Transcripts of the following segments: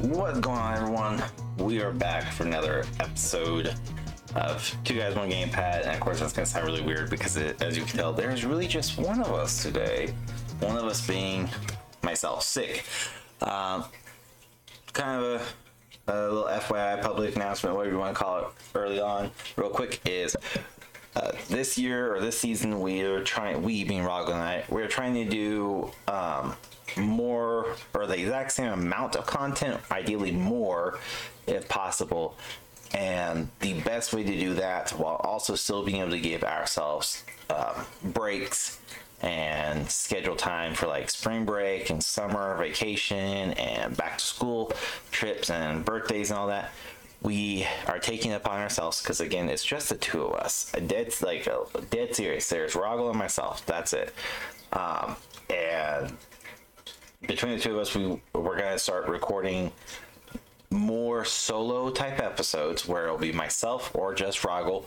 What's going on, everyone? We are back for another episode of Two Guys One Gamepad, and of course that's gonna sound really weird because, it, as you can tell, there's really just one of us today. One of us being myself, Sig. Um, kind of a, a little FYI public announcement, whatever you want to call it, early on, real quick is. Uh, this year or this season, we are trying. We being Rahgel and I, we're trying to do um, more or the exact same amount of content, ideally more, if possible. And the best way to do that, while also still being able to give ourselves um, breaks and schedule time for like spring break and summer vacation and back to school trips and birthdays and all that we are taking upon ourselves because again it's just the two of us. Dead like dead serious. There's Rahgel and myself. That's it. Um, and between the two of us we we're gonna start recording more solo type episodes where it'll be myself or just Rahgel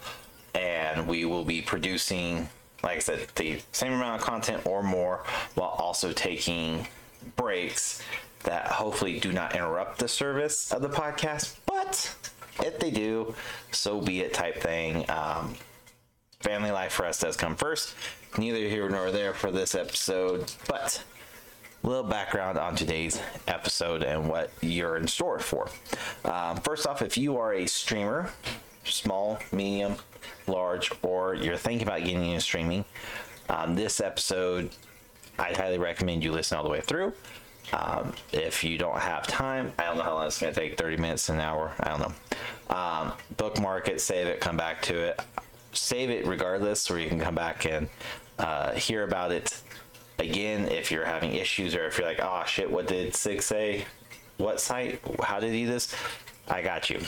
and we will be producing like I said, the same amount of content or more while also taking breaks that hopefully do not interrupt the service of the podcast. But if they do, so be it type thing. Um, family life for us does come first. Neither here nor there for this episode, but a little background on today's episode and what you're in store for. Um, first off, if you are a streamer, small, medium, large, or you're thinking about getting into streaming, um, this episode, I highly recommend you listen all the way through. Um, if you don't have time, I don't know how long it's going to take 30 minutes, an hour, I don't know. Um, bookmark it, save it, come back to it. Save it regardless, or you can come back and uh, hear about it again if you're having issues or if you're like, oh shit, what did Sig say? What site? How did he do this? I got you.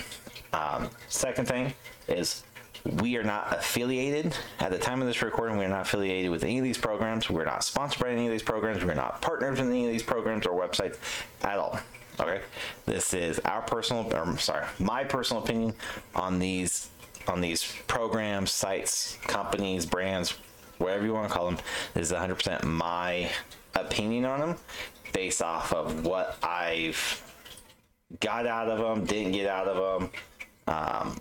Um, second thing is we are not affiliated at the time of this recording. We are not affiliated with any of these programs. We're not sponsored by any of these programs. We're not partners with any of these programs or websites at all. Okay, this is our personal, or sorry, my personal opinion on these on these programs, sites, companies, brands, whatever you want to call them. This is 100% my opinion on them, based off of what I've got out of them, didn't get out of them. Um,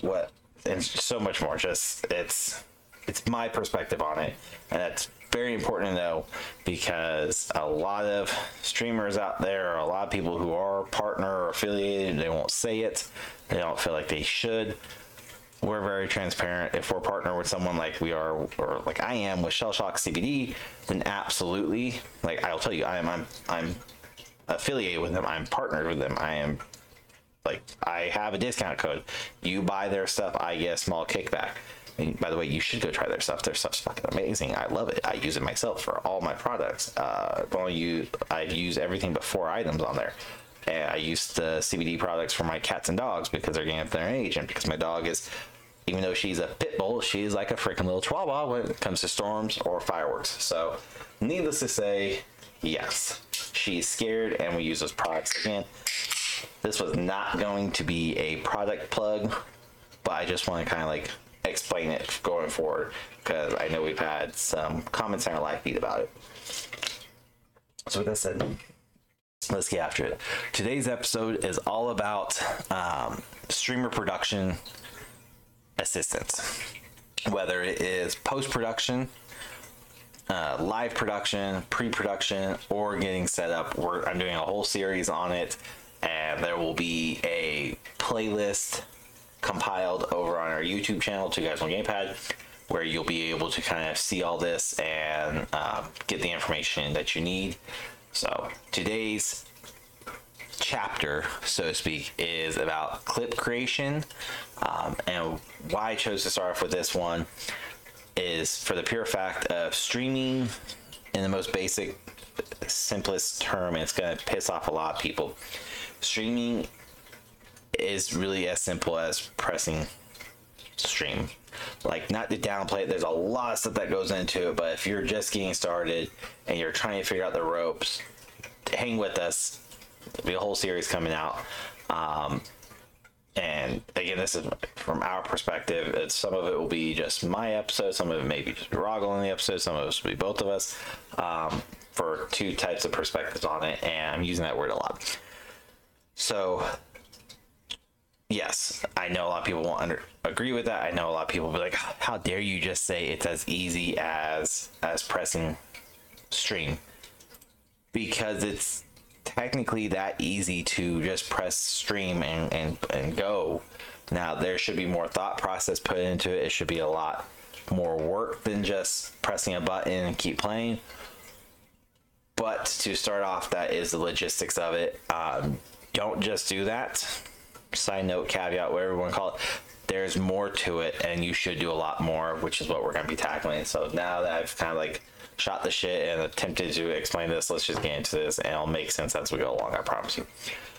what and so much more. Just it's it's my perspective on it. And that's very important to know because a lot of streamers out there a lot of people who are partner or affiliated they won't say it. They don't feel like they should. We're very transparent. If we're partner with someone like we are or like i am with shell shock cbd then absolutely like i'll tell you i am i'm i'm affiliated with them. I'm partnered with them. I am like I have a discount code. You buy their stuff, I get a small kickback. And by the way, you should go try their stuff. Their stuff's fucking amazing. I love it. I use it myself for all my products. Uh, only you, I've used everything but four items on there. And I use the CBD products for my cats and dogs because they're getting up their age, and because my dog is, even though she's a pit bull, she's like a freaking little chihuahua when it comes to storms or fireworks. So, needless to say, yes, she's scared, and we use those products again. This was not going to be a product plug, but I just want to kind of like explain it going forward because I know we've had some comments in our live feed about it. So with that said, let's get after it. Today's episode is all about um, streamer production assistance, whether it is post production. Uh, live production, pre-production, or getting set up. We're, I'm doing a whole series on it and there will be a playlist compiled over on our YouTube channel, Two Guys One Gamepad, where you'll be able to kind of see all this and um, get the information that you need. So today's chapter, so to speak, is about clip creation, um, and why I chose to start off with this one is for the pure fact of streaming in the most basic simplest term and it's going to piss off a lot of people streaming is really as simple as pressing stream. Like, not to downplay it, there's a lot of stuff that goes into it, but if you're just getting started and you're trying to figure out the ropes, hang with us. There'll be a whole series coming out. Um, and again, this is from our perspective. It's, some of it will be just my episode, some of it may be just Rahgel in the episode, some of it will be both of us um, for two types of perspectives on it, and I'm using that word a lot. So, yes, I know a lot of people won't under, agree with that. I know a lot of people will be like, "How dare you just say it's as easy as as pressing stream?" Because it's technically that easy to just press stream and, and, and go. Now, there should be more thought process put into it. It should be a lot more work than just pressing a button and keep playing. But to start off, that is the logistics of it. Um, don't just do that. Side note, caveat, whatever you want to call it. There's more to it, and you should do a lot more, which is what we're going to be tackling. So now that I've kind of like shot the shit and attempted to explain this, let's just get into this, and it'll make sense as we go along. I promise you.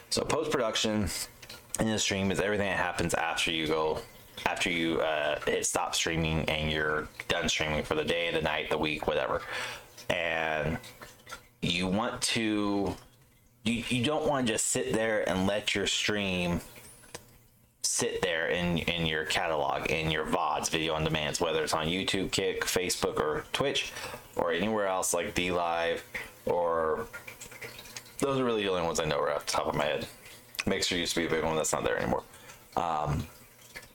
So post production in the stream is everything that happens after you go after you uh, hit stop streaming and you're done streaming for the day, the night, the week, whatever. And you want to you, you don't want to just sit there and let your stream sit there in in your catalog in your vods video on demands whether it's on youtube kick facebook or twitch or anywhere else like d live or those are really the only ones i know right off the top of my head. Mixer used to be a big one that's not there anymore. Um,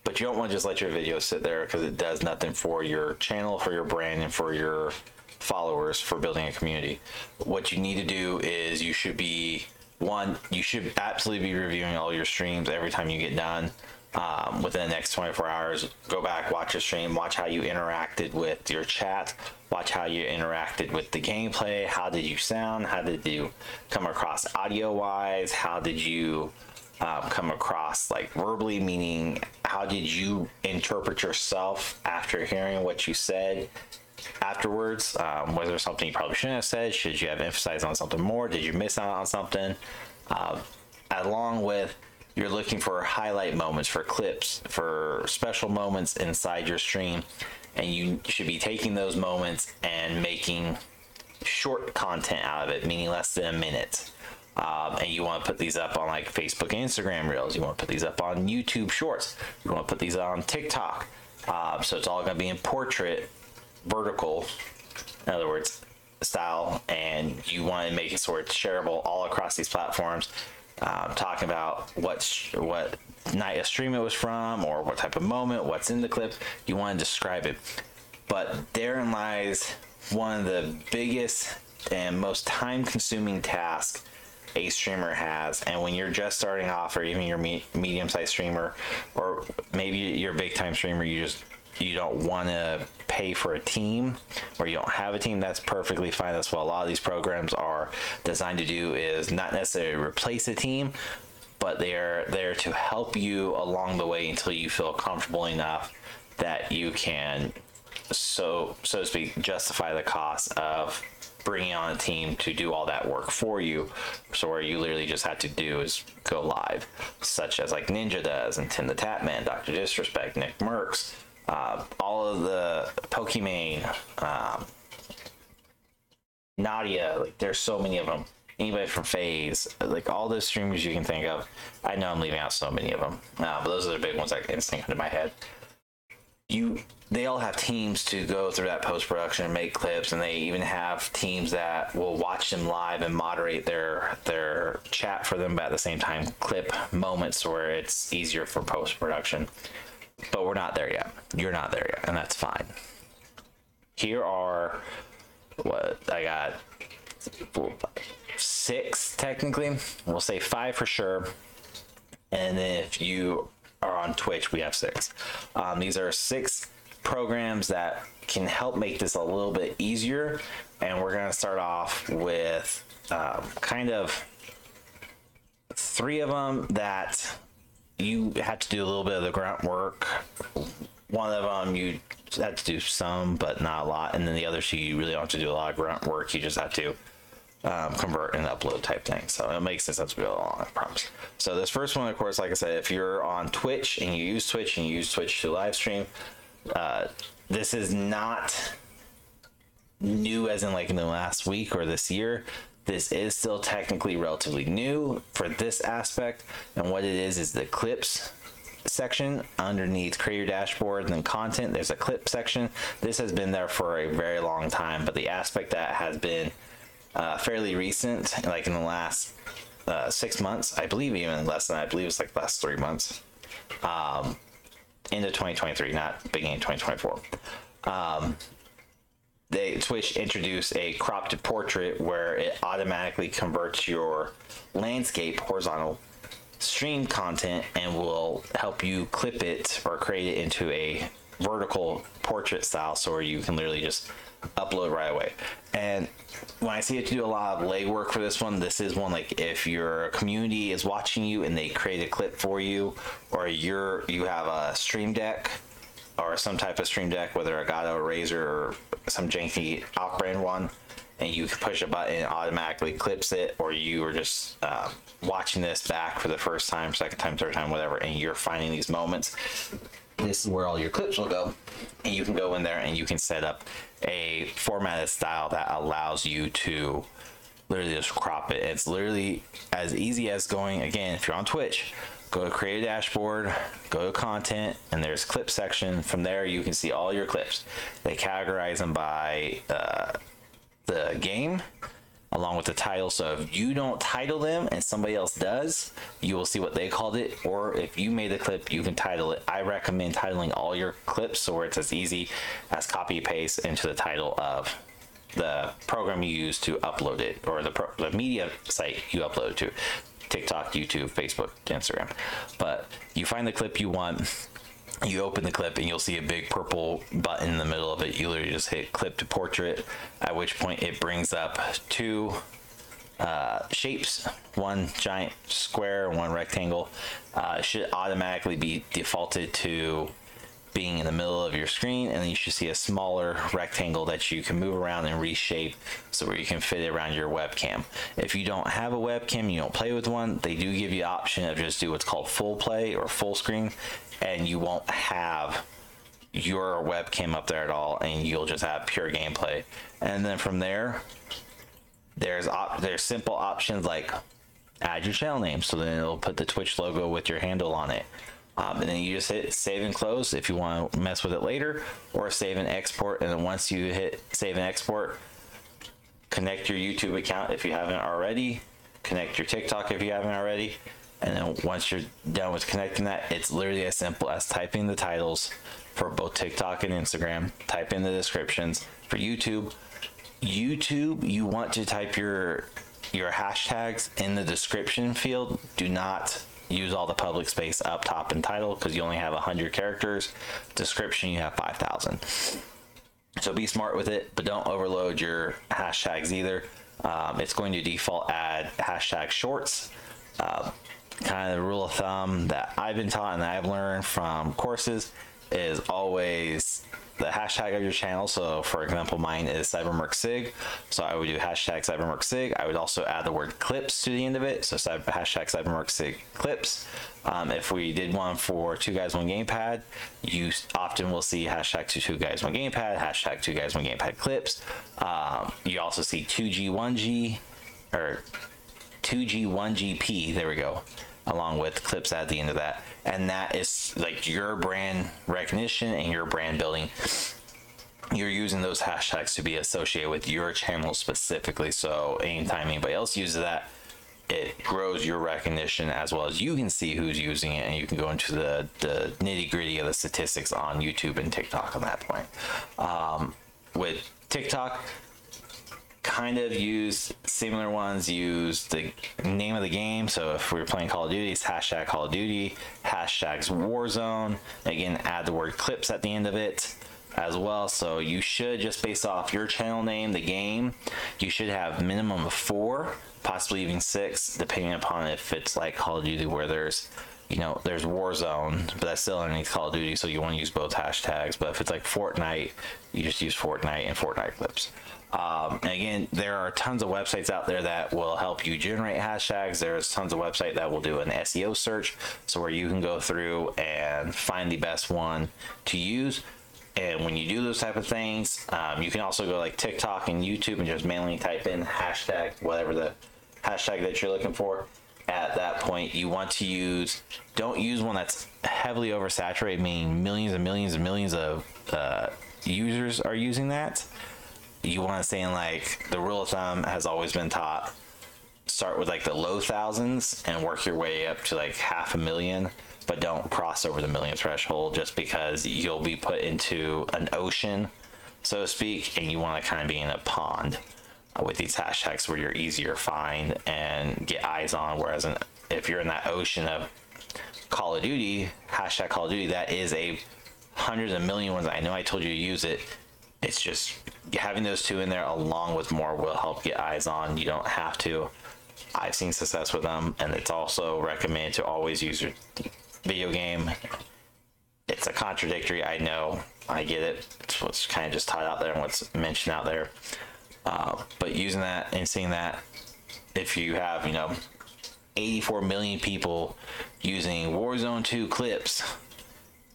but you don't want to just let your video sit there because it does nothing for your channel for your brand and for your followers for building a community. What you need to do is you should be one, you should absolutely be reviewing all your streams every time you get done. Um, within the next 24 hours, go back, watch a stream, watch how you interacted with your chat, watch how you interacted with the gameplay. How did you sound? How did you come across audio wise? How did you um, come across like verbally? Meaning, how did you interpret yourself after hearing what you said? Afterwards? Um, was there something you probably shouldn't have said? Should you have emphasized on something more? Did you miss out on something? Uh, along with you're looking for highlight moments, for clips, for special moments inside your stream, and you should be taking those moments and making short content out of it, meaning less than a minute. Um, and you want to put these up on like Facebook Instagram Reels. You want to put these up on YouTube Shorts. You want to put these on TikTok. Uh, so it's all going to be in portrait vertical, in other words, style, and you want to make it sort of shareable all across these platforms. Um, talking about what sh- what night of stream it was from, or what type of moment, what's in the clip. You want to describe it, but therein lies one of the biggest and most time-consuming tasks a streamer has and when you're just starting off or even your me- medium-sized streamer or maybe you're a big time streamer you just you don't want to pay for a team or you don't have a team, that's perfectly fine. That's what a lot of these programs are designed to do is not necessarily replace a team, but they're there to help you along the way until you feel comfortable enough that you can so so to speak justify the cost of bringing on a team to do all that work for you so where you literally just have to do is go live such as like ninja does and tim the tatman dr disrespect nick mercs uh, all of the Pokimane, um, Nadia, like there's so many of them. Anybody from FaZe, like all those streamers you can think of. I know I'm leaving out so many of them, uh, but those are the big ones that instinct into my head. You, they all have teams to go through that post production and make clips, and they even have teams that will watch them live and moderate their their chat for them, but at the same time clip moments where it's easier for post production but we're not there yet. You're not there yet, and that's fine. Here are what I got six technically. We'll say five for sure. And if you are on Twitch, we have six. Um, these are six programs that can help make this a little bit easier. And we're going to start off with um, kind of three of them that you had to do a little bit of the grunt work. One of them you had to do some, but not a lot, and then the other two you really don't have to do a lot of grunt work. You just have to um, convert and upload type thing. So it makes sense we go along, I promise. So this first one, of course, like I said, if you're on Twitch and you use Twitch and you use Twitch to live stream, uh, this is not new as in like in the last week or this year this is still technically relatively new for this aspect. And what it is is the clips section underneath creator dashboard and then content there's a clip section. This has been there for a very long time but the aspect that has been uh, fairly recent like in the last uh, six months i believe even less than i believe it's like last three months um, into 2023 not beginning of 2024 um, they Twitch introduced a cropped portrait where it automatically converts your landscape horizontal stream content and will help you clip it or create it into a vertical portrait style so where you can literally just upload right away. And when I see it do a lot of legwork for this one, this is one like if your community is watching you and they create a clip for you, or you're you have a stream deck or some type of stream deck, whether Elgato Razer or some janky off brand one, and you push a button and automatically clips it, or you are just uh, watching this back for the first time, second time, third time, whatever, and you're finding these moments. This is where all your clips will go, and you can go in there and you can set up a formatted style that allows you to literally just crop it. It's literally as easy as going again. If you're on Twitch, go to creator dashboard, go to content, and there's clip section. From there, you can see all your clips. They categorize them by uh, the game along with the title. So if you don't title them and somebody else does, you will see what they called it. Or if you made the clip, you can title it. I recommend titling all your clips so where it's as easy as copy paste into the title of the program you use to upload it or the, pro- the media site you upload it to. TikTok, YouTube, Facebook, Instagram. But you find the clip you want, you open the clip and you'll see a big purple button in the middle of it. You literally just hit clip to portrait, at which point it brings up two uh, shapes one giant square, one rectangle. Uh, should automatically be defaulted to being in the middle of your screen and you should see a smaller rectangle that you can move around and reshape so where you can fit it around your webcam. If you don't have a webcam you don't play with one they do give you option of just do what's called full play or full screen and you won't have your webcam up there at all and you'll just have pure gameplay. And then from there there's op- there's simple options like add your channel name so then it'll put the twitch logo with your handle on it um, and then you just hit save and close if you want to mess with it later or save and export. And then once you hit save and export connect your youtube account if you haven't already connect your tiktok if you haven't already. And then once you're done with connecting that it's literally as simple as typing the titles for both tiktok and instagram. Type in the descriptions for youtube. Youtube you want to type your your hashtags in the description field. Do not use all the public space up top and title because you only have 100 characters. Description you have 5000 so be smart with it but don't overload your hashtags either. Um, it's going to default add hashtag shorts. Uh, kind of the rule of thumb that i've been taught and i've learned from courses is always the hashtag of your channel. So, for example, mine is CyberMercSig. So I would do hashtag CyberMercSig. I would also add the word clips to the end of it. So hashtag CyberMercSig clips. Um, if we did one for two guys one gamepad, you often will see hashtag two, two guys one gamepad, hashtag two guys one gamepad clips. Um, you also see 2G 1G or 2G 1GP. There we go along with clips at the end of that. And that is like your brand recognition and your brand building. You're using those hashtags to be associated with your channel specifically. So anytime anybody else uses that, it grows your recognition as well as you can see who's using it and you can go into the, the nitty gritty of the statistics on YouTube and TikTok on that point. Um, with TikTok, kind of use similar ones use the name of the game so if we are playing call of duty it's hashtag call of duty hashtags warzone again add the word clips at the end of it as well so you should just based off your channel name the game you should have minimum of four possibly even six depending upon if it's like call of duty where there's you know, there's Warzone, but that's still underneath Call of Duty, so you want to use both hashtags. But if it's like Fortnite, you just use Fortnite and Fortnite clips. Um, again, there are tons of websites out there that will help you generate hashtags. There's tons of website that will do an SEO search, so where you can go through and find the best one to use. And when you do those type of things, um, you can also go like TikTok and YouTube and just manually type in hashtag whatever the hashtag that you're looking for, at that point you want to use don't use one that's heavily oversaturated meaning millions and millions and millions of uh, users are using that you want to stay in like the rule of thumb has always been taught start with like the low thousands and work your way up to like half a million but don't cross over the million threshold just because you'll be put into an ocean so to speak and you want to kind of be in a pond with these hashtags where you're easier find and get eyes on whereas if you're in that ocean of call of duty hashtag call of duty that is a hundreds of million ones. I know i told you to use it. It's just having those two in there along with more will help get eyes on. You don't have to. I've seen success with them and it's also recommended to always use your video game. It's a contradictory i know. I get it. It's what's kind of just tied out there and what's mentioned out there. Uh, but using that and seeing that if you have you know 84 million people using warzone 2 clips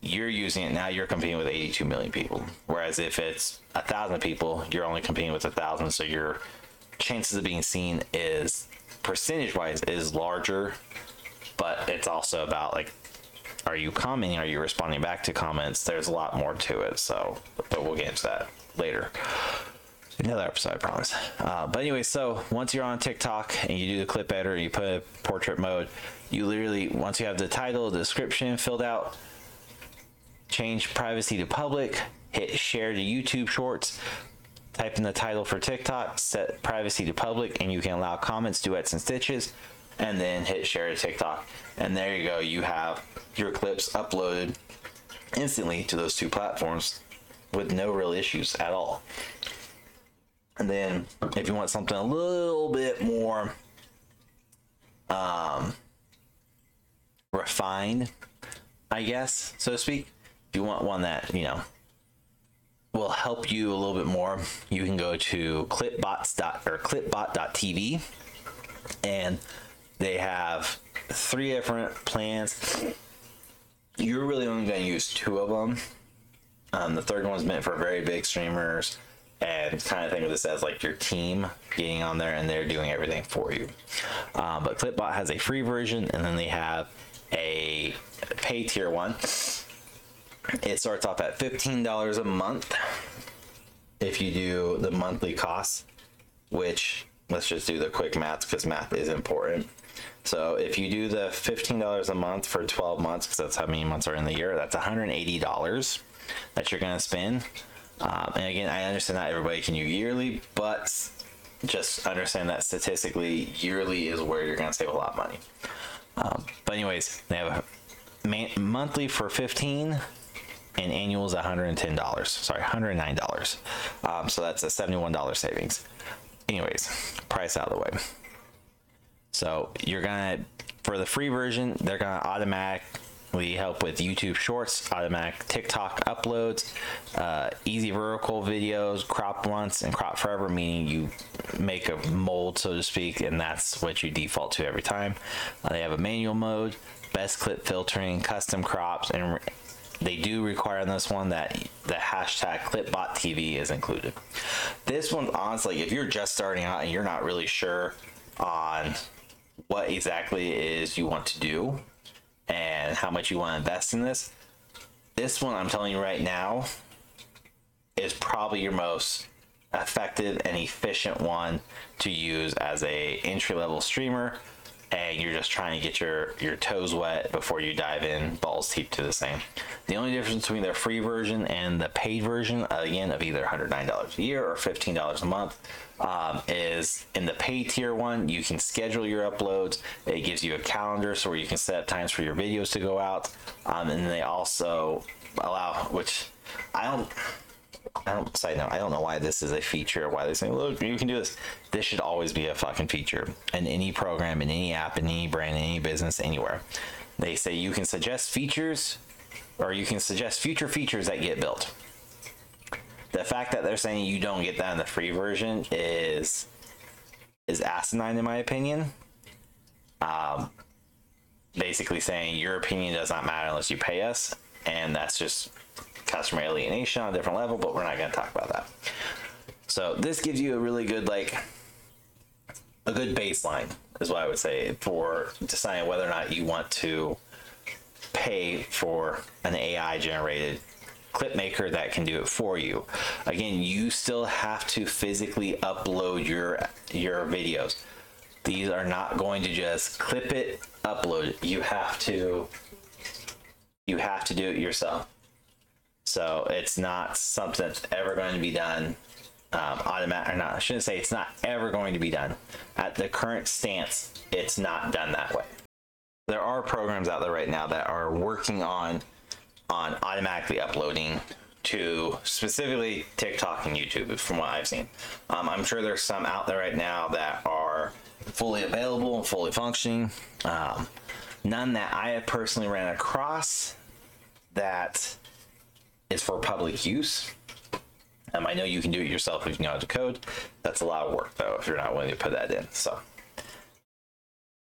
you're using it now you're competing with 82 million people. Whereas if it's a thousand people you're only competing with a thousand so your chances of being seen is percentage wise is larger but it's also about like are you commenting? Are you responding back to comments? There's a lot more to it so but we'll get into that later. Another episode i promise. Uh, but anyway so once you're on tiktok and you do the clip editor you put a portrait mode you literally once you have the title the description filled out change privacy to public. Hit share to youtube shorts. Type in the title for tiktok. Set privacy to public and you can allow comments duets and stitches. And then hit share to tiktok. And there you go. You have your clips uploaded instantly to those two platforms with no real issues at all. And then if you want something a little bit more um, refined, I guess, so to speak, you want one that, you know, will help you a little bit more, you can go to clipbots or clipbot.tv and they have three different plans. You're really only going to use two of them. Um, the third one's meant for very big streamers and kind of think of this as like your team getting on there and they're doing everything for you. Um, but Clipbot has a free version and then they have a pay tier one. It starts off at $15 a month if you do the monthly cost, which let's just do the quick math because math is important. So if you do the $15 a month for 12 months, because that's how many months are in the year, that's $180 that you're going to spend um, and again, I understand not everybody can do yearly, but just understand that statistically, yearly is where you're going to save a lot of money. Um, but anyways, they have a monthly for 15 and annual is $110. Sorry, $109. Um, so that's a $71 savings. Anyways, price out of the way. So you're gonna for the free version, they're gonna automatic we help with YouTube Shorts, automatic TikTok uploads, uh, easy vertical videos, crop once and crop forever, meaning you make a mold, so to speak, and that's what you default to every time. Uh, they have a manual mode, best clip filtering, custom crops, and they do require on this one that the hashtag clipbot TV is included. This one, honestly, if you're just starting out and you're not really sure on what exactly is you want to do, and how much you want to invest in this, this one I'm telling you right now is probably your most effective and efficient one to use as a entry level streamer and you're just trying to get your your toes wet before you dive in balls deep to the same. The only difference between their free version and the paid version again of either $109 a year or $15 a month um, is in the pay tier one you can schedule your uploads. It gives you a calendar so where you can set up times for your videos to go out. Um, and they also allow which i don't I don't side note. I don't know why this is a feature. Why they say, look, you can do this. This should always be a fucking feature in any program, in any app, in any brand, in any business, anywhere. They say you can suggest features, or you can suggest future features that get built. The fact that they're saying you don't get that in the free version is is asinine in my opinion. Um, basically saying your opinion does not matter unless you pay us, and that's just customer alienation on a different level, but we're not going to talk about that. So this gives you a really good like a good baseline is what I would say for deciding whether or not you want to pay for an AI generated clip maker that can do it for you. Again, you still have to physically upload your your videos. These are not going to just clip it, upload it. You have to you have to do it yourself. So it's not something that's ever going to be done um, automatic or not. I shouldn't say it's not ever going to be done. At the current stance, it's not done that way. There are programs out there right now that are working on on automatically uploading to specifically TikTok and YouTube, from what I've seen. Um, I'm sure there's some out there right now that are fully available and fully functioning. Um, none that I have personally ran across that is for public use. Um, I know you can do it yourself if you know how to code. That's a lot of work though if you're not willing to put that in. So,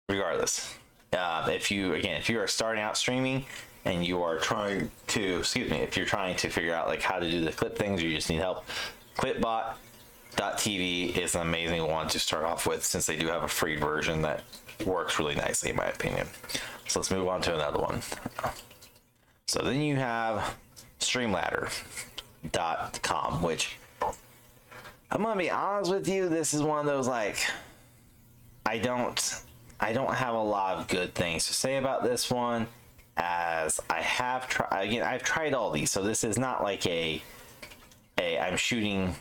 regardless, uh, if you again if you are starting out streaming and you are trying to excuse me if you're trying to figure out like how to do the clip things or you just need help clipbot.tv is an amazing one to start off with since they do have a free version that works really nicely in my opinion so let's move on to another one so then you have streamladder.com which i'm gonna be honest with you this is one of those like i don't i don't have a lot of good things to say about this one as I have tried again I've tried all these so this is not like a a I'm shooting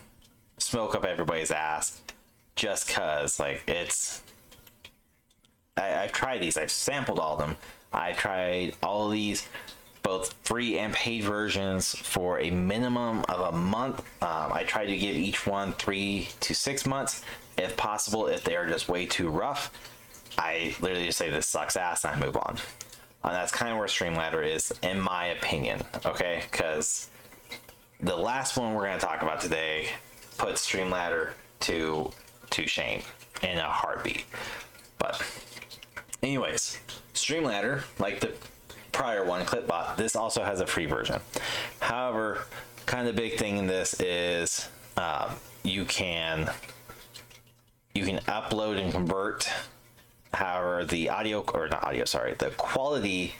smoke up everybody's ass just cuz like it's I, I've tried these I've sampled all of them I've tried all of these both free and paid versions for a minimum of a month um, I try to give each one three to six months if possible if they are just way too rough I literally just say this sucks ass and I move on and that's kind of where Streamladder is, in my opinion. Okay, because the last one we're going to talk about today puts Streamladder to to shame in a heartbeat. But, anyways, Streamladder, like the prior one, Clipbot, this also has a free version. However, kind of big thing in this is um, you can you can upload and convert However, the audio or not audio, sorry, the quality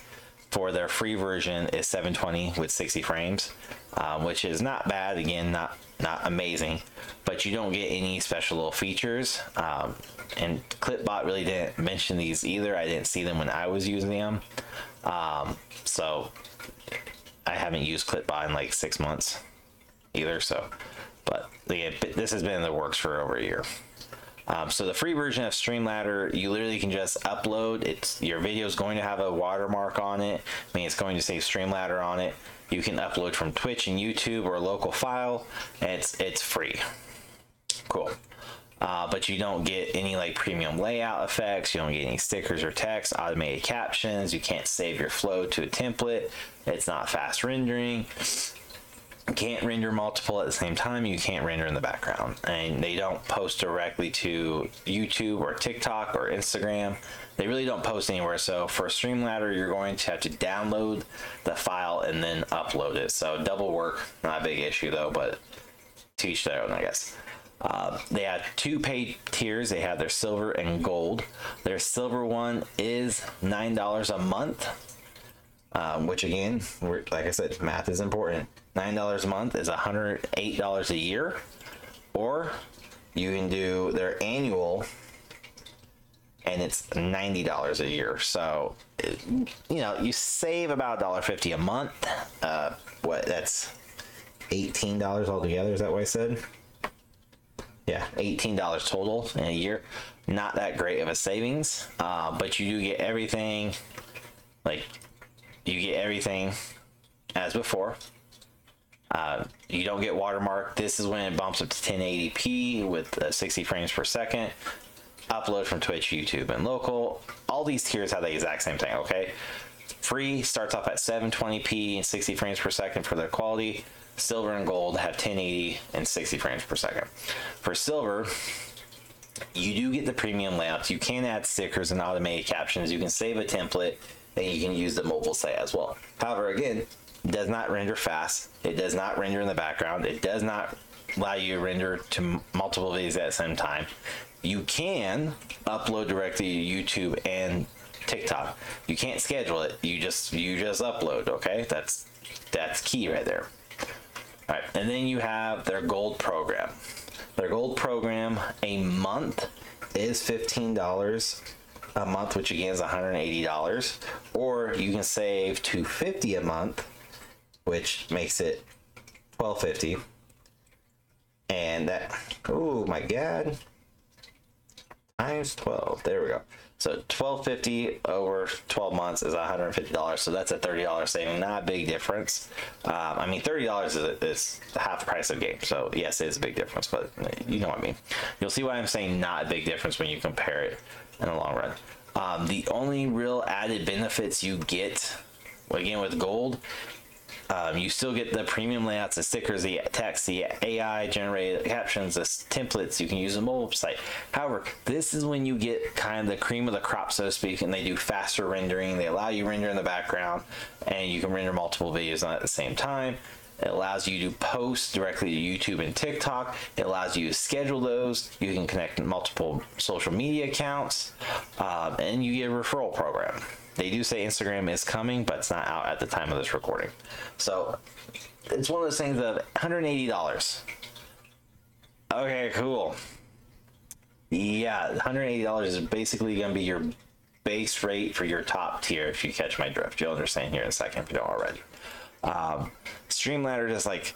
for their free version is 720 with 60 frames, um, which is not bad. Again, not not amazing, but you don't get any special little features. Um, and Clipbot really didn't mention these either. I didn't see them when I was using them, um, so I haven't used Clipbot in like six months either. So, but again, this has been in the works for over a year. Um, so the free version of Streamladder, you literally can just upload. It's your video is going to have a watermark on it. I mean, it's going to say Streamladder on it. You can upload from Twitch and YouTube or a local file, and it's it's free. Cool. Uh, but you don't get any like premium layout effects. You don't get any stickers or text, automated captions. You can't save your flow to a template. It's not fast rendering can't render multiple at the same time you can't render in the background. And they don't post directly to youtube or tiktok or instagram. They really don't post anywhere. So for streamladder you're going to have to download the file and then upload it. So double work not a big issue though but teach their own i guess. Uh, they have two paid tiers. They have their silver and gold. Their silver one is nine dollars a month um, which again like i said math is important $9 a month is $108 a year. Or you can do their annual and it's $90 a year. So, you know, you save about $1.50 a month. Uh, what, that's $18 altogether, is that what I said? Yeah, $18 total in a year. Not that great of a savings, uh, but you do get everything, like, you get everything as before uh, you don't get watermark. This is when it bumps up to 1080p with uh, 60 frames per second. Upload from Twitch, YouTube, and local. All these tiers have the exact same thing, okay? Free starts off at 720p and 60 frames per second for their quality. Silver and gold have 1080 and 60 frames per second. For silver, you do get the premium layouts. You can add stickers and automated captions. You can save a template and you can use the mobile site as well. However, again, does not render fast. It does not render in the background. It does not allow you to render to multiple videos at the same time. you can upload directly to YouTube and TikTok. You can't schedule it. You just you just upload. Okay, that's that's key right there. All right, and then you have their gold program. Their gold program a month is fifteen dollars a month, which again is one hundred eighty dollars, or you can save two fifty a month, which makes it twelve fifty. And that oh my god. Times 12 there we go. So 1250 over 12 months is 150 dollars so that's a 30 dollar saving not a big difference. Um, i mean 30 dollars is, is half the price of game so yes it is a big difference but you know what i mean. You'll see why i'm saying not a big difference when you compare it in the long run um, the only real added benefits you get again with gold um, you still get the premium layouts, the stickers, the text, the AI generated captions, the templates. You can use a mobile site. However, this is when you get kind of the cream of the crop, so to speak, and they do faster rendering. They allow you render in the background, and you can render multiple videos at the same time. It allows you to post directly to YouTube and TikTok. It allows you to schedule those. You can connect multiple social media accounts, um, and you get a referral program. They do say Instagram is coming, but it's not out at the time of this recording. So it's one of those things of $180. Okay, cool. Yeah, $180 is basically going to be your base rate for your top tier if you catch my drift. You'll understand here in a second if you don't already. Um, Streamladder just like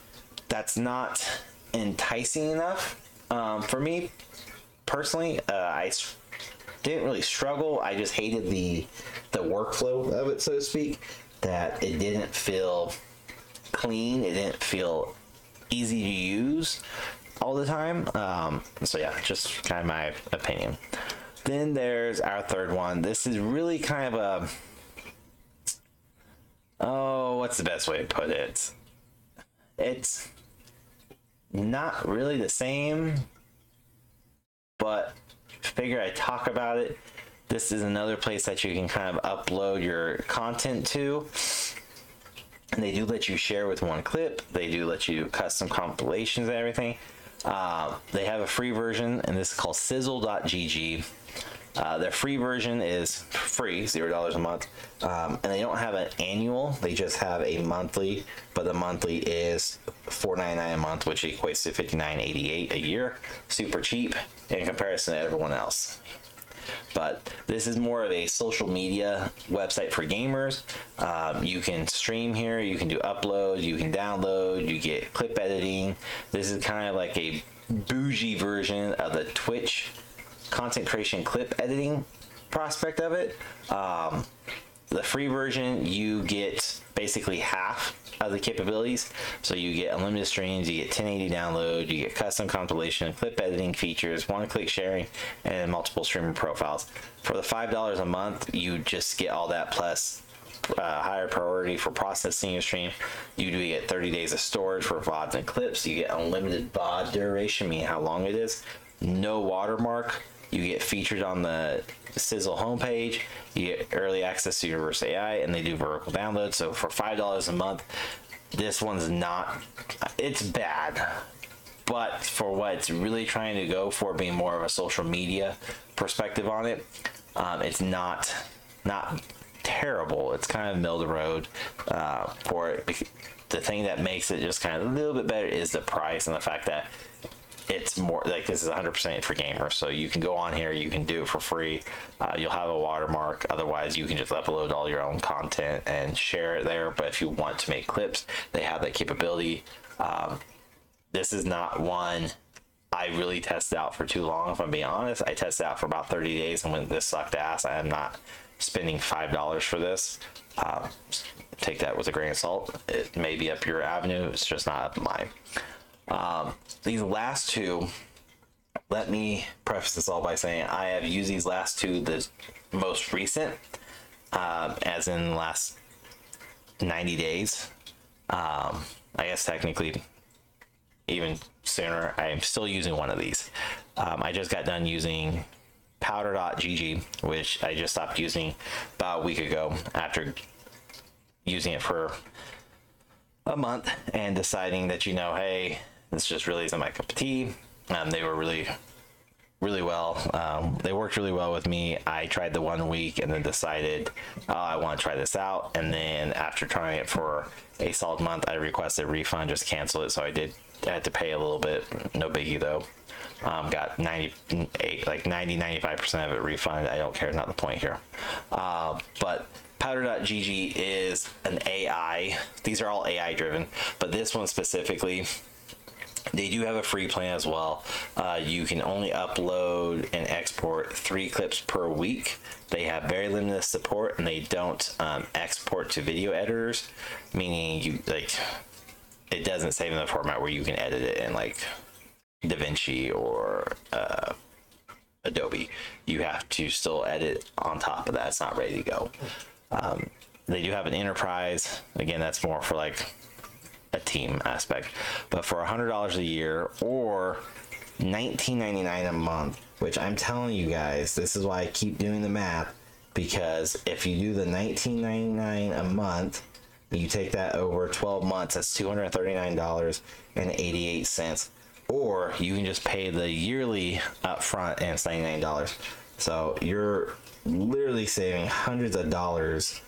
that's not enticing enough um, for me personally. Uh, I didn't really struggle. I just hated the the workflow of it, so to speak. That it didn't feel clean. It didn't feel easy to use all the time. Um, so yeah, just kind of my opinion. Then there's our third one. This is really kind of a oh, what's the best way to put it? It's not really the same, but figure I talk about it. This is another place that you can kind of upload your content to. And they do let you share with one clip. They do let you custom compilations and everything. Uh, they have a free version, and this is called sizzle.gg. Uh, their free version is free, zero dollars a month, um, and they don't have an annual. They just have a monthly, but the monthly is four ninety nine a month, which equates to fifty nine eighty eight a year. Super cheap in comparison to everyone else. But this is more of a social media website for gamers. Um, you can stream here, you can do upload, you can download, you get clip editing. This is kind of like a bougie version of the Twitch content creation clip editing prospect of it. Um, the free version, you get basically half of the capabilities. So you get unlimited streams, you get 1080 download, you get custom compilation, clip editing features, one-click sharing, and multiple streaming profiles. For the five dollars a month, you just get all that plus uh, higher priority for processing your stream. You do get 30 days of storage for VODs and clips. You get unlimited VOD duration, meaning how long it is. No watermark you get featured on the Sizzle homepage. You get early access to Universe AI, and they do vertical download. So for five dollars a month, this one's not. It's bad, but for what it's really trying to go for, being more of a social media perspective on it, um, it's not not terrible. It's kind of middle of the road uh, for it. The thing that makes it just kind of a little bit better is the price and the fact that it's more like this is 100% for gamers. So you can go on here you can do it for free. Uh, you'll have a watermark. Otherwise you can just upload all your own content and share it there. But if you want to make clips they have that capability. Um, this is not one I really tested out for too long if I'm being honest. I tested out for about 30 days and when this sucked ass. I am not spending five dollars for this. Uh, take that with a grain of salt. It may be up your avenue. It's just not up mine um, these last two, let me preface this all by saying I have used these last two the most recent, um, as in the last 90 days. Um, I guess technically even sooner. I am still using one of these. Um, I just got done using powder.gg, which I just stopped using about a week ago after using it for a month and deciding that, you know, hey, this just really isn't my cup of tea. Um, they were really really well. Um, they worked really well with me. I tried the one week and then decided oh, I want to try this out. And then after trying it for a solid month, I requested refund, just cancel it. So I did. I had to pay a little bit. No biggie though. Um, got 98, like 90, 95% of it refunded. I don't care. Not the point here. Uh, but Powder.gg is an AI. These are all AI driven, but this one specifically they do have a free plan as well. Uh, you can only upload and export three clips per week. They have very limited support, and they don't um, export to video editors, meaning you like it doesn't save in the format where you can edit it in like DaVinci or uh, Adobe. You have to still edit on top of that. It's not ready to go. Um, they do have an enterprise. Again, that's more for like a team aspect. But for $100 a year or $19.99 a month, which I'm telling you guys, this is why I keep doing the math because if you do the $19.99 a month, you take that over 12 months, that's $239.88. Or you can just pay the yearly upfront and it's $99. So you're literally saving hundreds of dollars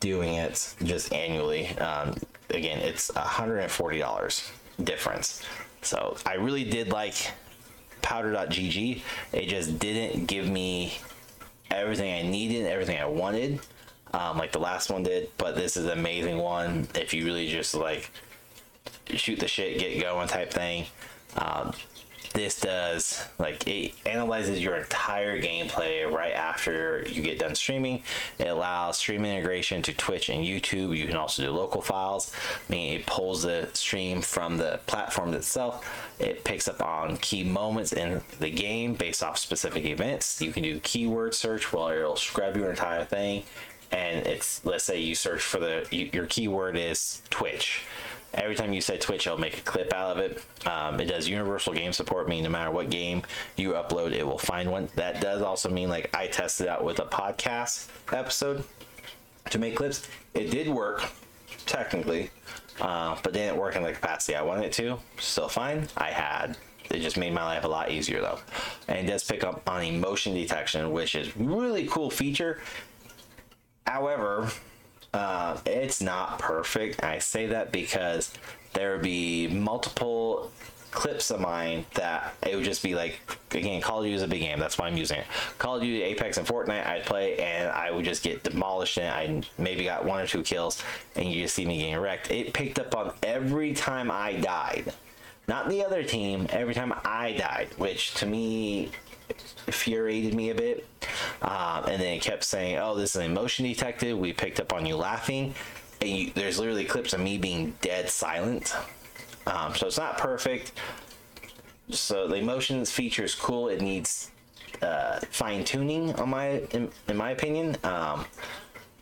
doing it just annually. Um, again, it's $140 difference. So I really did like powder.gg. It just didn't give me everything I needed, everything I wanted, um, like the last one did. But this is an amazing one if you really just like shoot the shit, get going type thing. Um, this does like it analyzes your entire gameplay right after you get done streaming. It allows stream integration to twitch and youtube. You can also do local files. Meaning it pulls the stream from the platform itself. It picks up on key moments in the game based off specific events. You can do keyword search where it'll scrub your entire thing. And it's let's say you search for the your keyword is twitch every time you say Twitch, it'll make a clip out of it. Um, it does universal game support, meaning no matter what game you upload, it will find one. That does also mean like I tested out with a podcast episode to make clips. It did work technically, uh, but didn't work in the capacity I wanted it to. Still fine. I had. It just made my life a lot easier though, and it does pick up on emotion detection, which is really cool feature. However, uh, it's not perfect. I say that because there would be multiple clips of mine that it would just be like again Call of Duty is a big game. That's why I'm using it. Call of Duty Apex and Fortnite I'd play and I would just get demolished and I maybe got one or two kills and you just see me getting wrecked. It picked up on every time I died. Not the other team every time I died which to me infuriated me a bit. Um, and then it kept saying, "Oh, this is an emotion detected. We picked up on you laughing." And you, there's literally clips of me being dead silent. Um, so it's not perfect. So the emotions feature is cool. It needs uh, fine tuning, on my in, in my opinion. Um,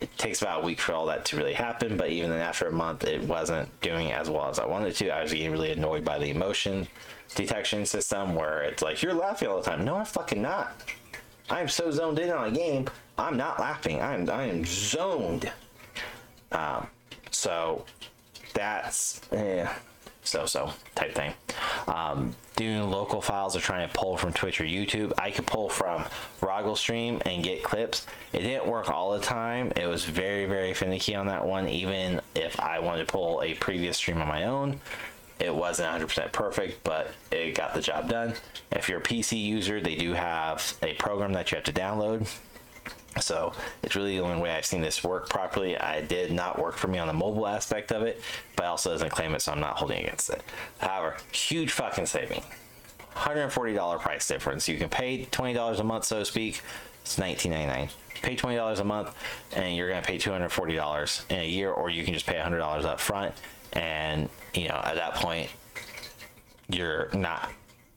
it takes about a week for all that to really happen, but even then, after a month, it wasn't doing as well as I wanted to. I was getting really annoyed by the emotion detection system where it's like you're laughing all the time. No, I'm fucking not. I am so zoned in on a game. I'm not laughing. I'm I am zoned. Um, so that's eh, so so type thing. Um, doing local files or trying to pull from Twitch or YouTube. I could pull from Rahgel Stream and get clips. It didn't work all the time. It was very very finicky on that one. Even if I wanted to pull a previous stream on my own, it wasn't 100% perfect, but it got the job done. If you're a PC user, they do have a program that you have to download. So it's really the only way I've seen this work properly. I did not work for me on the mobile aspect of it, but also doesn't claim it, so I'm not holding against it. However, huge fucking saving. $140 price difference. You can pay $20 a month, so to speak. It's $19.99. Pay $20 a month, and you're going to pay $240 in a year, or you can just pay $100 up front and you know at that point you're not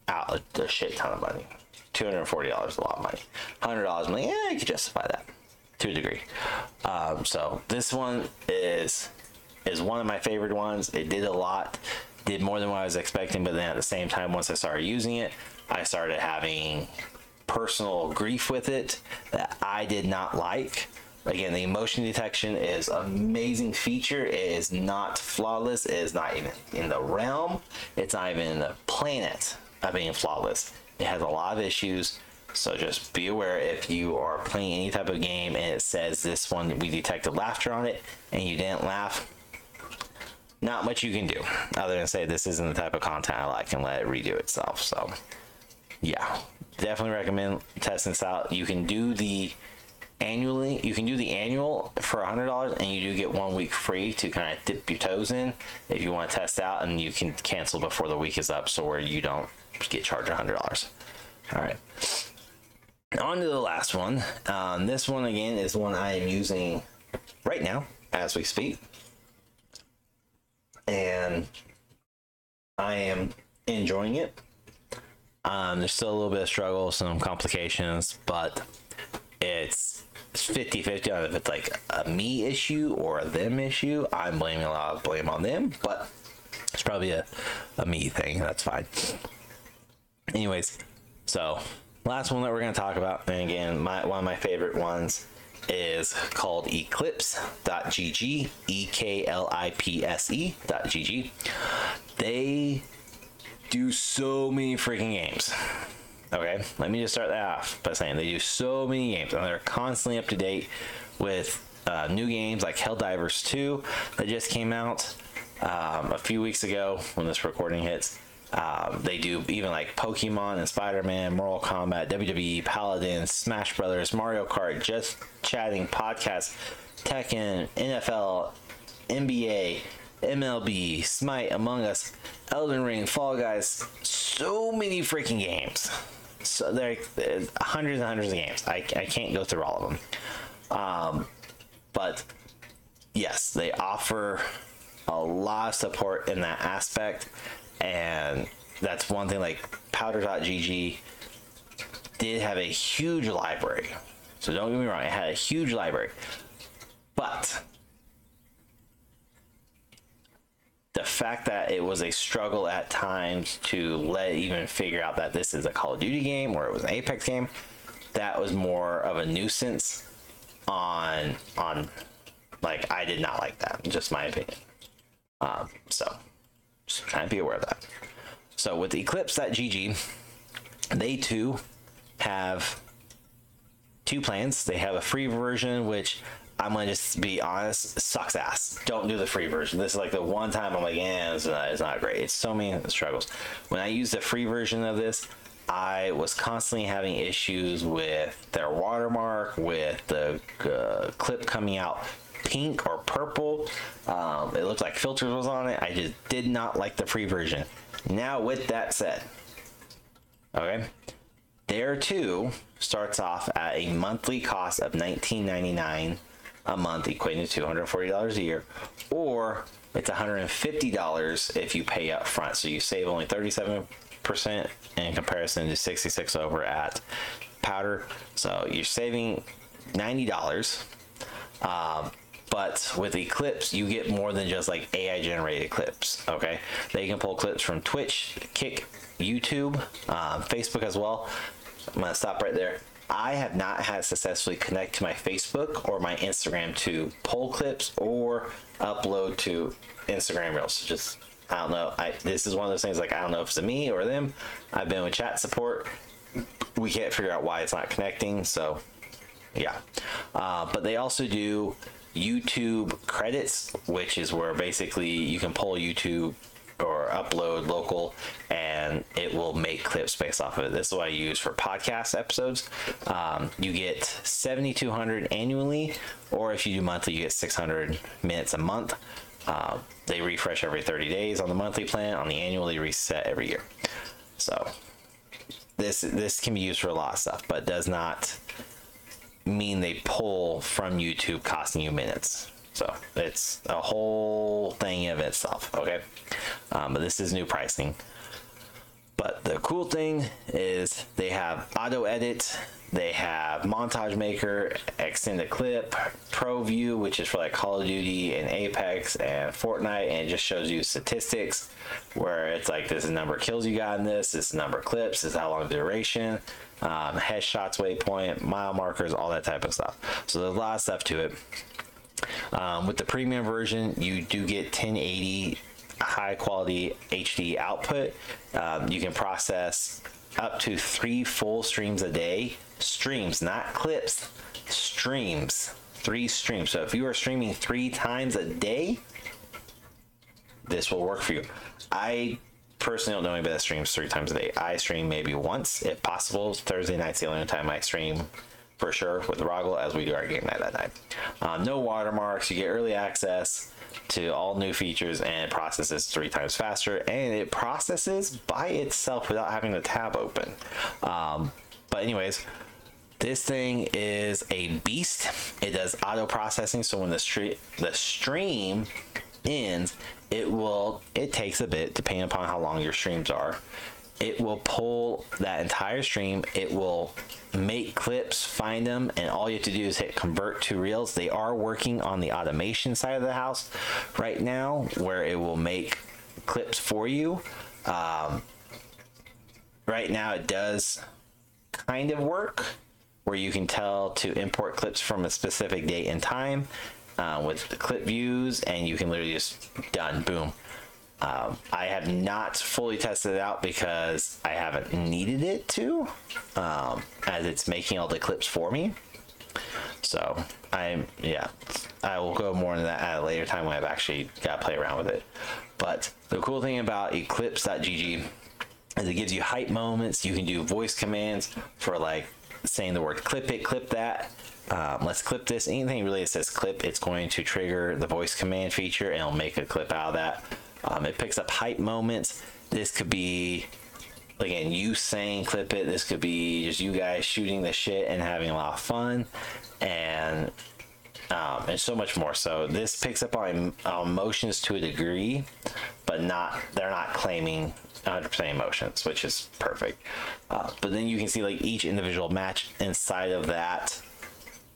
out a shit ton of money. Two hundred and forty dollars is a lot of money. Hundred dollars, like, yeah, you could justify that to a degree. Um, so this one is is one of my favorite ones. It did a lot, did more than what I was expecting, but then at the same time, once I started using it, I started having personal grief with it that I did not like Again, the emotion detection is amazing feature. It is not flawless. It is not even in the realm. It's not even in the planet of being flawless. It has a lot of issues. So just be aware if you are playing any type of game and it says this one we detected laughter on it and you didn't laugh, not much you can do other than say this isn't the type of content I like and let it redo itself. So yeah, definitely recommend testing this out. You can do the annually you can do the annual for a hundred dollars and you do get one week free to kind of dip your toes in if you want to test out and you can cancel before the week is up so where you don't get charged a hundred dollars. All right on to the last one. Um, this one again is one i am using right now as we speak. And i am enjoying it. Um, there's still a little bit of struggle some complications but it's 50 50 on if it's like a me issue or a them issue. I'm blaming a lot of blame on them, but it's probably a, a me thing. That's fine. Anyways, so last one that we're going to talk about, and again, my one of my favorite ones is called eklipse.gg, E K L I P S E.gg. They do so many freaking games. Okay, let me just start that off by saying they do so many games and they're constantly up to date with uh, new games like Helldivers 2 that just came out um, a few weeks ago when this recording hits. Um, they do even like Pokemon and Spider Man, Mortal Kombat, WWE, Paladin, Smash Brothers, Mario Kart, Just Chatting, Podcast, Tekken, NFL, NBA, MLB, Smite, Among Us, Elden Ring, Fall Guys, so many freaking games so there are hundreds and hundreds of games. I, I can't go through all of them. Um, but yes, they offer a lot of support in that aspect. And that's one thing like powder.gg did have a huge library. So don't get me wrong, it had a huge library. But the fact that it was a struggle at times to let even figure out that this is a Call of Duty game or it was an Apex game, that was more of a nuisance on on like I did not like that, just my opinion. Um, so just kind of be aware of that. So with Eklipse.gg, they too have two plans. They have a free version, which I'm gonna just be honest, sucks ass. Don't do the free version. This is like the one time I'm like, yeah, it's not, it's not great. It's so many struggles. When I used the free version of this, I was constantly having issues with their watermark, with the uh, clip coming out pink or purple. Um, it looked like filters was on it. I just did not like the free version. Now, with that said, okay, there too starts off at a monthly cost of $19.99 a month, equating to $240 a year, or it's $150 if you pay up front. So you save only 37% in comparison to 66 over at Powder. So you're saving $90. Um, but with Eklipse, you get more than just like AI generated clips. Okay, they can pull clips from Twitch, Kick, YouTube, um, Facebook as well. I'm gonna stop right there. I have not had successfully connect to my Facebook or my Instagram to pull clips or upload to Instagram Reels. Just I don't know. I this is one of those things like I don't know if it's me or them. I've been with chat support. We can't figure out why it's not connecting. So yeah, uh, but they also do YouTube credits, which is where basically you can pull YouTube or upload local and it will make clips based off of it. This is what I use for podcast episodes. Um, you get 7,200 annually, or if you do monthly, you get 600 minutes a month. Uh, they refresh every 30 days on the monthly plan. On the annual, they reset every year. So this this can be used for a lot of stuff, but does not mean they pull from YouTube costing you minutes. So it's a whole thing of itself. Okay, um, but this is new pricing. But the cool thing is they have auto edit, they have montage maker, extended clip, pro view, which is for like Call of Duty and Apex and Fortnite, and it just shows you statistics where it's like this is number of kills you got in this, this is number of clips, this is how long duration, um, headshots, waypoint, mile markers, all that type of stuff. So there's a lot of stuff to it. Um, with the premium version, you do get 1080 high quality HD output. Um, you can process up to three full streams a day. Streams, not clips. Streams. Three streams. So if you are streaming three times a day, this will work for you. I personally don't know anybody that streams three times a day. I stream maybe once, if possible. Thursday night's the only time I stream for sure with Rahgel as we do our game night that night. Um, no watermarks. You get early access to all new features and it processes three times faster and it processes by itself without having the tab open. Um, but anyways, this thing is a beast. It does auto processing, so when the stream the stream ends, it will it takes a bit depending upon how long your streams are. It will pull that entire stream. It will make clips, find them, and all you have to do is hit convert to reels. They are working on the automation side of the house right now, where it will make clips for you. Um, right now, it does kind of work where you can tell to import clips from a specific date and time uh, with the clip views, and you can literally just done, boom. Um, I have not fully tested it out because I haven't needed it to, um, as it's making all the clips for me. So I'm yeah, I will go more into that at a later time when I've actually got to play around with it. But the cool thing about Eklipse.gg is it gives you hype moments. You can do voice commands for like saying the word clip it, clip that. Um, let's clip this. Anything really that says clip, it's going to trigger the voice command feature and it'll make a clip out of that. Um, it picks up hype moments. This could be again you saying clip it. This could be just you guys shooting the shit and having a lot of fun, and um, and so much more. So this picks up on emotions to a degree, but not they're not claiming 100% emotions, which is perfect. Uh, but then you can see like each individual match inside of that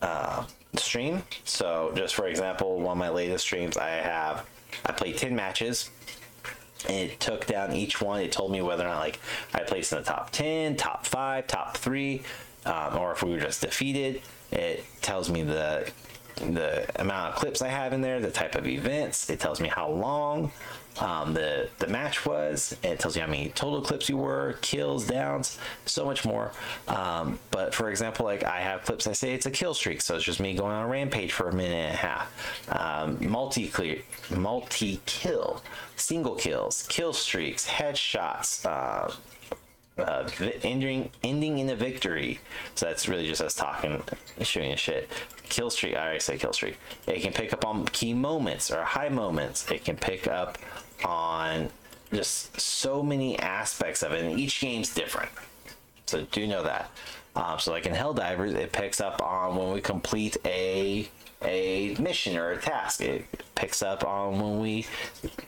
uh, stream. So just for example, one of my latest streams, I have I played 10 matches and it took down each one. It told me whether or not like I placed in the top 10, top 5, top 3, um, or if we were just defeated. It tells me the the amount of clips I have in there, the type of events. It tells me how long um, the the match was. It tells you how many total clips you were, kills, downs, so much more. Um, but for example, like I have clips I say it's a kill streak, so it's just me going on a rampage for a minute and a half. Um, multi clear, multi kill, single kills, kill streaks, headshots. Uh, uh, ending ending in a victory. So that's really just us talking, shooting a shit. Kill streak. I already said kill streak. It can pick up on key moments or high moments. It can pick up on just so many aspects of it, and each game's different. So do know that. Um, so like in Helldivers, it picks up on when we complete a a mission or a task. It picks up on when we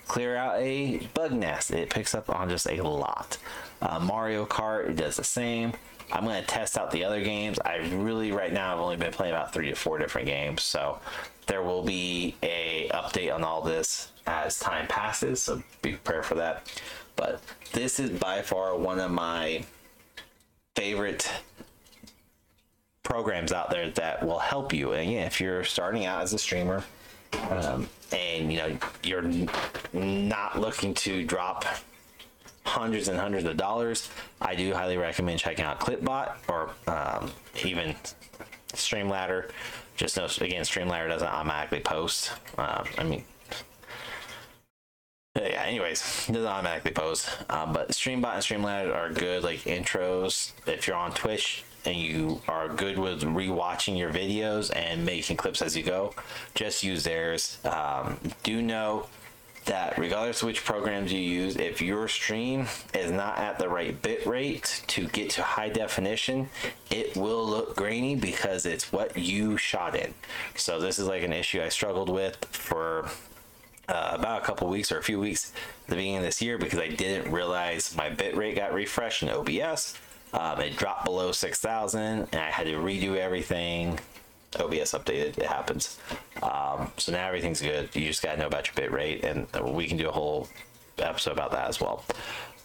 clear out a bug nest. It picks up on just a lot. Uh, Mario Kart it does the same. I'm going to test out the other games. I really right now I've only been playing about three to four different games, so there will be a update on all this as time passes. So be prepared for that. But this is by far one of my favorite programs out there that will help you. And again, if you're starting out as a streamer, um, and you know you're not looking to drop hundreds and hundreds of dollars, I do highly recommend checking out Clipbot or um, even Streamladder. Just know again, Streamladder doesn't automatically post. Uh, I mean, yeah. Anyways, doesn't automatically post. Um, but Streambot and Streamladder are good like intros. If you're on Twitch, and you are good with rewatching your videos and making clips as you go, just use theirs. Um, do know that regardless of which programs you use, if your stream is not at the right bit rate to get to high definition, it will look grainy because it's what you shot in. So this is like an issue I struggled with for uh, about a couple weeks or a few weeks at the beginning of this year because I didn't realize my bit rate got refreshed in OBS. Um, it dropped below 6,000 and I had to redo everything OBS updated. It happens. Um, so now everything's good. You just got to know about your bit rate, and we can do a whole episode about that as well.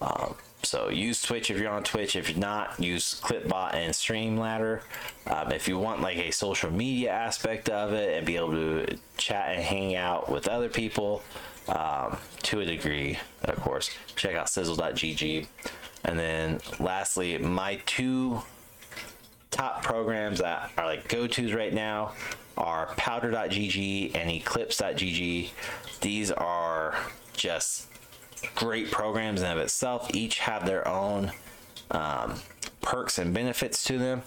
Um, so use Twitch if you're on Twitch. If you're not, use Clipbot and Streamladder. Um, if you want like a social media aspect of it and be able to chat and hang out with other people um, to a degree, of course, check out Sizzle.gg. And then lastly, my two top programs that are like go-tos right now are powder.gg and eklipse.gg. These are just great programs in of itself. Each have their own um, perks and benefits to them.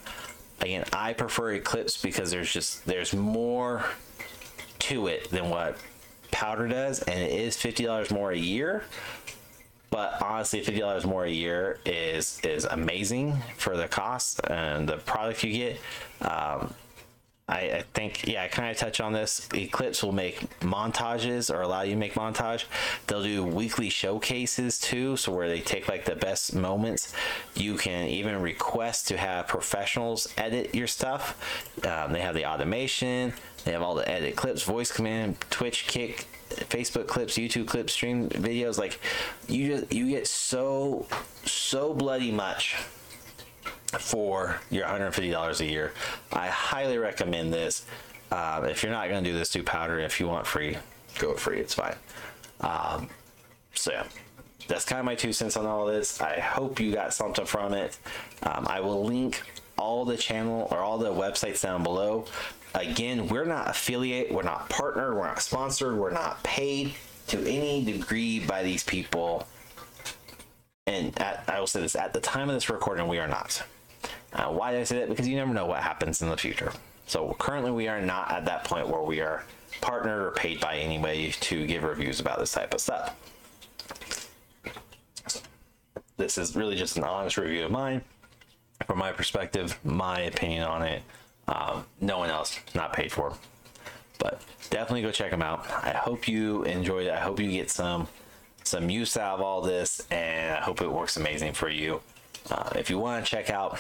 Again, I prefer Eklipse because there's just there's more to it than what Powder does, and it is fifty dollars more a year. But honestly, fifty dollars more a year is is amazing for the cost and the product you get. Um, I, I think yeah, I kind of touch on this. Eklipse will make montages or allow you to make montage. They'll do weekly showcases too, so where they take like the best moments. You can even request to have professionals edit your stuff. Um, they have the automation. They have all the edit clips, voice command, Twitch, Kick, Facebook clips, YouTube clips, stream videos. Like you just you get so so bloody much for your $150 a year. I highly recommend this. Uh, if you're not going to do this, do powder. If you want free, go free. It's fine. Um, so yeah, that's kind of my two cents on all this. I hope you got something from it. Um, I will link all the channel or all the websites down below. Again, we're not affiliate, we're not partner, we're not sponsored, we're not paid to any degree by these people. And at, I will say this at the time of this recording, we are not. Uh, why did I say that? Because you never know what happens in the future. So currently, we are not at that point where we are partnered or paid by anybody to give reviews about this type of stuff. This is really just an honest review of mine, from my perspective, my opinion on it. Um, no one else, not paid for. But definitely go check them out. I hope you enjoyed it. I hope you get some some use out of all this, and I hope it works amazing for you. Uh, if you want to check out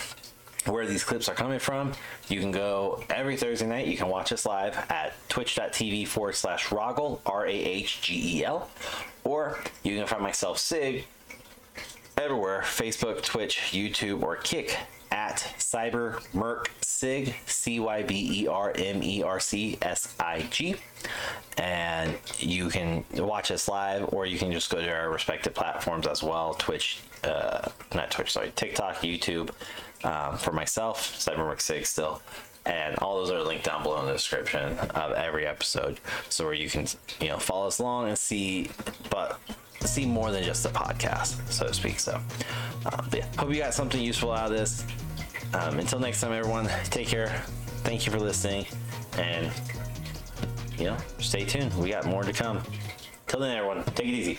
where these clips are coming from, you can go every Thursday night. You can watch us live at twitch.tv forward slash Rahgel, R A H G E L. Or you can find myself, Sig, everywhere Facebook, Twitch, YouTube, or Kick at Cyber Merc Sig, C Y B E R M E R C S I G. And you can watch us live, or you can just go to our respective platforms as well Twitch, uh, not Twitch, sorry, TikTok, YouTube. Um, for myself, Cybermerc Sig still. And all those are linked down below in the description of every episode. So where you can, you know, follow us along and see, but see more than just a podcast, so to speak. So, um, yeah, hope you got something useful out of this. Um, until next time, everyone, take care. Thank you for listening, and you know, stay tuned. We got more to come. Till then, everyone, take it easy.